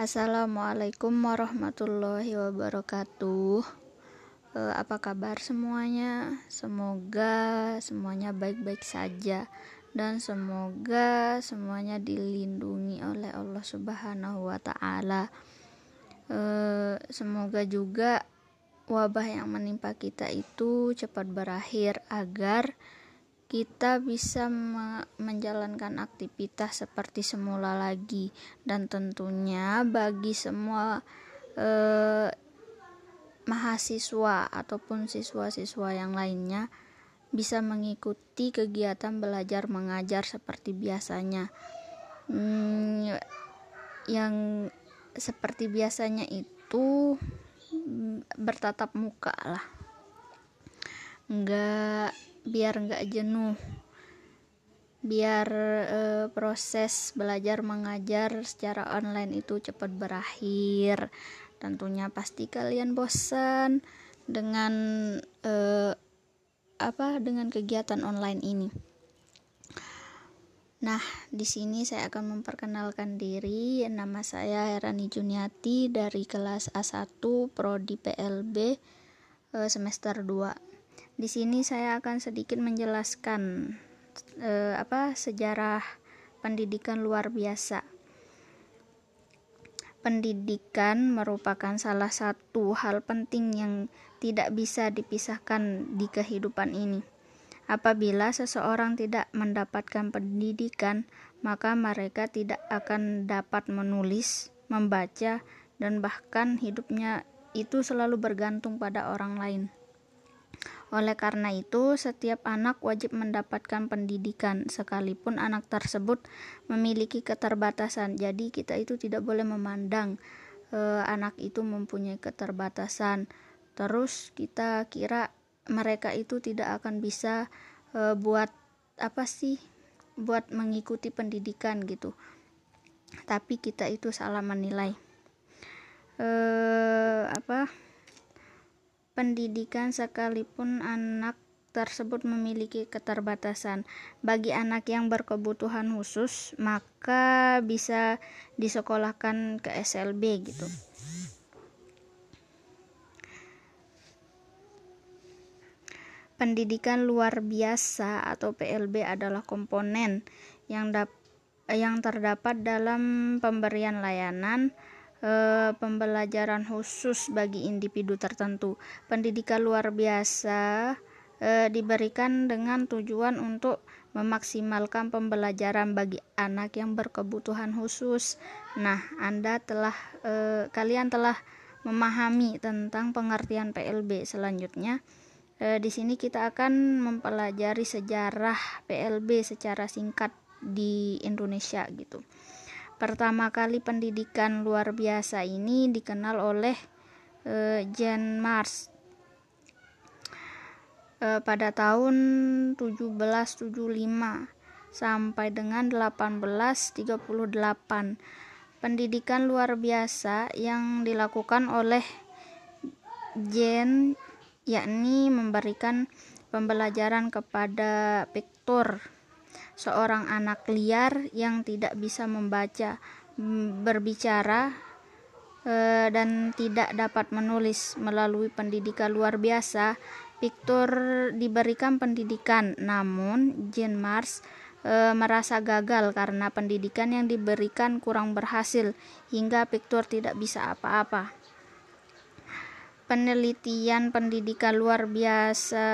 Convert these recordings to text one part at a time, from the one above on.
Assalamualaikum warahmatullahi wabarakatuh. E, apa kabar semuanya? Semoga semuanya baik-baik saja dan semoga semuanya dilindungi oleh Allah Subhanahu wa taala. E, semoga juga wabah yang menimpa kita itu cepat berakhir agar kita bisa menjalankan aktivitas seperti semula lagi. Dan tentunya bagi semua eh, mahasiswa ataupun siswa-siswa yang lainnya bisa mengikuti kegiatan belajar mengajar seperti biasanya. Hmm, yang seperti biasanya itu mm, bertatap muka lah. Enggak biar nggak jenuh biar e, proses belajar mengajar secara online itu cepat berakhir tentunya pasti kalian bosan dengan e, apa dengan kegiatan online ini Nah, di sini saya akan memperkenalkan diri. Nama saya Herani Juniati dari kelas A1 Prodi PLB e, semester 2. Di sini saya akan sedikit menjelaskan eh, apa sejarah pendidikan luar biasa. Pendidikan merupakan salah satu hal penting yang tidak bisa dipisahkan di kehidupan ini. Apabila seseorang tidak mendapatkan pendidikan, maka mereka tidak akan dapat menulis, membaca, dan bahkan hidupnya itu selalu bergantung pada orang lain. Oleh karena itu, setiap anak wajib mendapatkan pendidikan, sekalipun anak tersebut memiliki keterbatasan. Jadi, kita itu tidak boleh memandang e, anak itu mempunyai keterbatasan. Terus, kita kira mereka itu tidak akan bisa e, buat apa sih, buat mengikuti pendidikan gitu. Tapi kita itu salah menilai. E, apa? Pendidikan sekalipun anak tersebut memiliki keterbatasan. Bagi anak yang berkebutuhan khusus, maka bisa disekolahkan ke SLB gitu. Pendidikan luar biasa atau PLB adalah komponen yang yang terdapat dalam pemberian layanan uh, pembelajaran khusus bagi individu tertentu. Pendidikan luar biasa uh, diberikan dengan tujuan untuk memaksimalkan pembelajaran bagi anak yang berkebutuhan khusus. Nah, Anda telah uh, kalian telah memahami tentang pengertian PLB. Selanjutnya, di sini kita akan mempelajari sejarah PLB secara singkat di Indonesia gitu. Pertama kali pendidikan luar biasa ini dikenal oleh uh, Jan Mars uh, pada tahun 1775 sampai dengan 1838. Pendidikan luar biasa yang dilakukan oleh Jen yakni memberikan pembelajaran kepada piktur seorang anak liar yang tidak bisa membaca, berbicara, e, dan tidak dapat menulis melalui pendidikan luar biasa. Victor diberikan pendidikan, namun Jean Mars e, merasa gagal karena pendidikan yang diberikan kurang berhasil hingga Victor tidak bisa apa-apa. Penelitian pendidikan luar biasa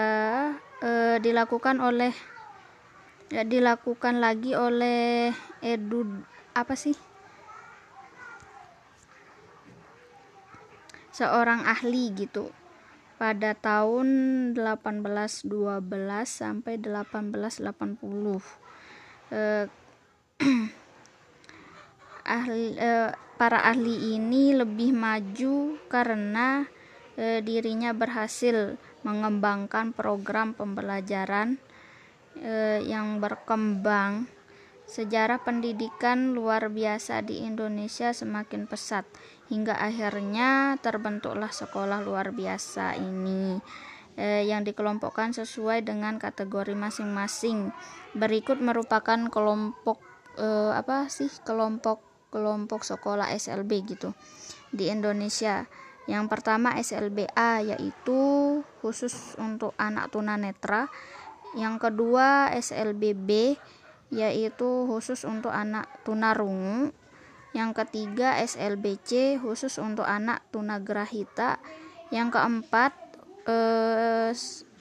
e, dilakukan oleh ya, dilakukan lagi oleh Edu apa sih? Seorang ahli gitu. Pada tahun 1812 sampai 1880 eh, ahli eh, para ahli ini lebih maju karena eh, dirinya berhasil mengembangkan program pembelajaran eh, yang berkembang, sejarah pendidikan luar biasa di Indonesia semakin pesat hingga akhirnya terbentuklah sekolah luar biasa ini eh, yang dikelompokkan sesuai dengan kategori masing-masing. Berikut merupakan kelompok eh, apa sih kelompok kelompok sekolah SLB gitu di Indonesia. Yang pertama SLBA yaitu khusus untuk anak tunanetra. Yang kedua SLBB yaitu khusus untuk anak tunarungu. Yang ketiga SLBC khusus untuk anak tunagrahita. Yang keempat eh,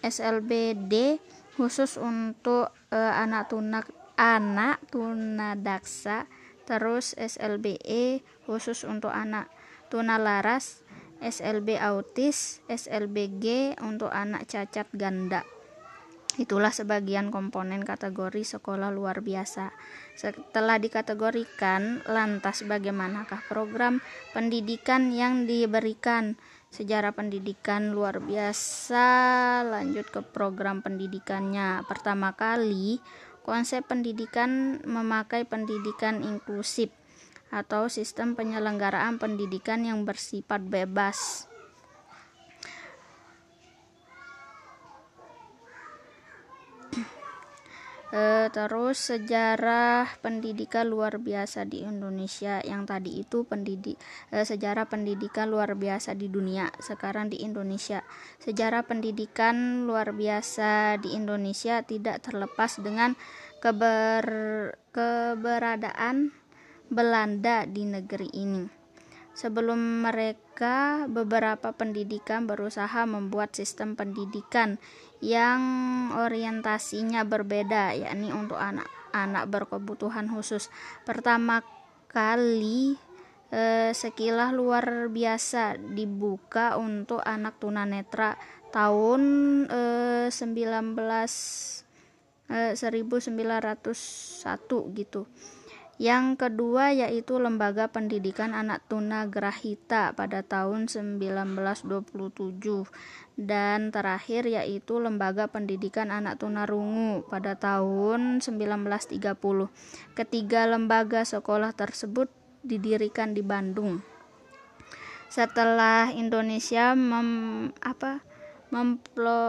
SLBD khusus untuk eh, anak tunak anak tunadaksa terus SLBE khusus untuk anak tunalaras SLB autis SLBG untuk anak cacat ganda Itulah sebagian komponen kategori sekolah luar biasa. Setelah dikategorikan, lantas bagaimanakah program pendidikan yang diberikan? Sejarah pendidikan luar biasa, lanjut ke program pendidikannya. Pertama kali, Konsep pendidikan memakai pendidikan inklusif atau sistem penyelenggaraan pendidikan yang bersifat bebas. E, terus sejarah pendidikan luar biasa di Indonesia. Yang tadi itu pendidik e, sejarah pendidikan luar biasa di dunia sekarang di Indonesia. Sejarah pendidikan luar biasa di Indonesia tidak terlepas dengan keber, keberadaan Belanda di negeri ini Sebelum mereka, beberapa pendidikan berusaha membuat sistem pendidikan yang orientasinya berbeda, yakni untuk anak-anak berkebutuhan khusus. Pertama kali, eh, sekilas luar biasa dibuka untuk anak tunanetra tahun eh, 19 eh, 1901 gitu. Yang kedua yaitu Lembaga Pendidikan Anak Tuna Grahita pada tahun 1927 dan terakhir yaitu Lembaga Pendidikan Anak Tuna Rungu pada tahun 1930. Ketiga lembaga sekolah tersebut didirikan di Bandung. Setelah Indonesia mem, apa memplo,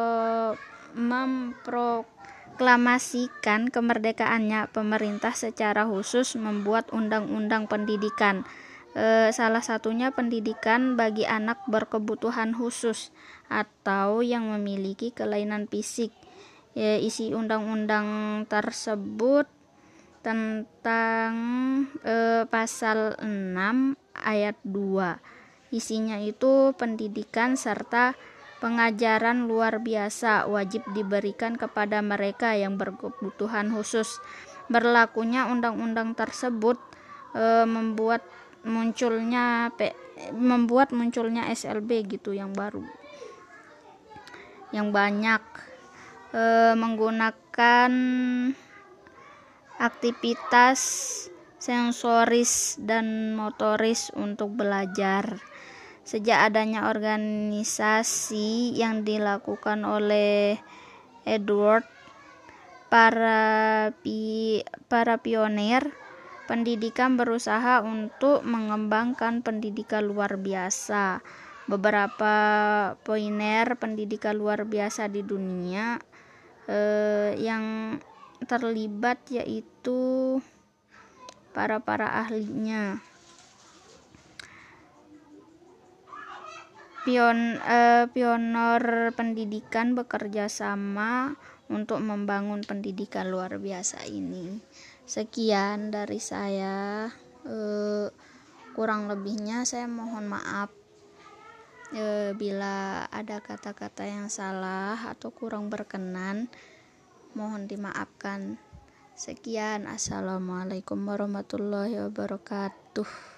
mempro mengproklamasikan kemerdekaannya, pemerintah secara khusus membuat undang-undang pendidikan. E, salah satunya pendidikan bagi anak berkebutuhan khusus atau yang memiliki kelainan fisik. E, isi undang-undang tersebut tentang e, pasal 6 ayat 2. Isinya itu pendidikan serta Pengajaran luar biasa wajib diberikan kepada mereka yang berkebutuhan khusus. Berlakunya undang-undang tersebut e, membuat munculnya P, membuat munculnya SLB gitu yang baru. Yang banyak e, menggunakan aktivitas sensoris dan motoris untuk belajar. Sejak adanya organisasi yang dilakukan oleh Edward para pi, para pionir pendidikan berusaha untuk mengembangkan pendidikan luar biasa. Beberapa pioner pendidikan luar biasa di dunia eh, yang terlibat yaitu para para ahlinya. Pion eh, pionor pendidikan bekerja sama untuk membangun pendidikan luar biasa ini. Sekian dari saya. Eh, kurang lebihnya saya mohon maaf eh, bila ada kata-kata yang salah atau kurang berkenan. Mohon dimaafkan. Sekian, assalamualaikum warahmatullahi wabarakatuh.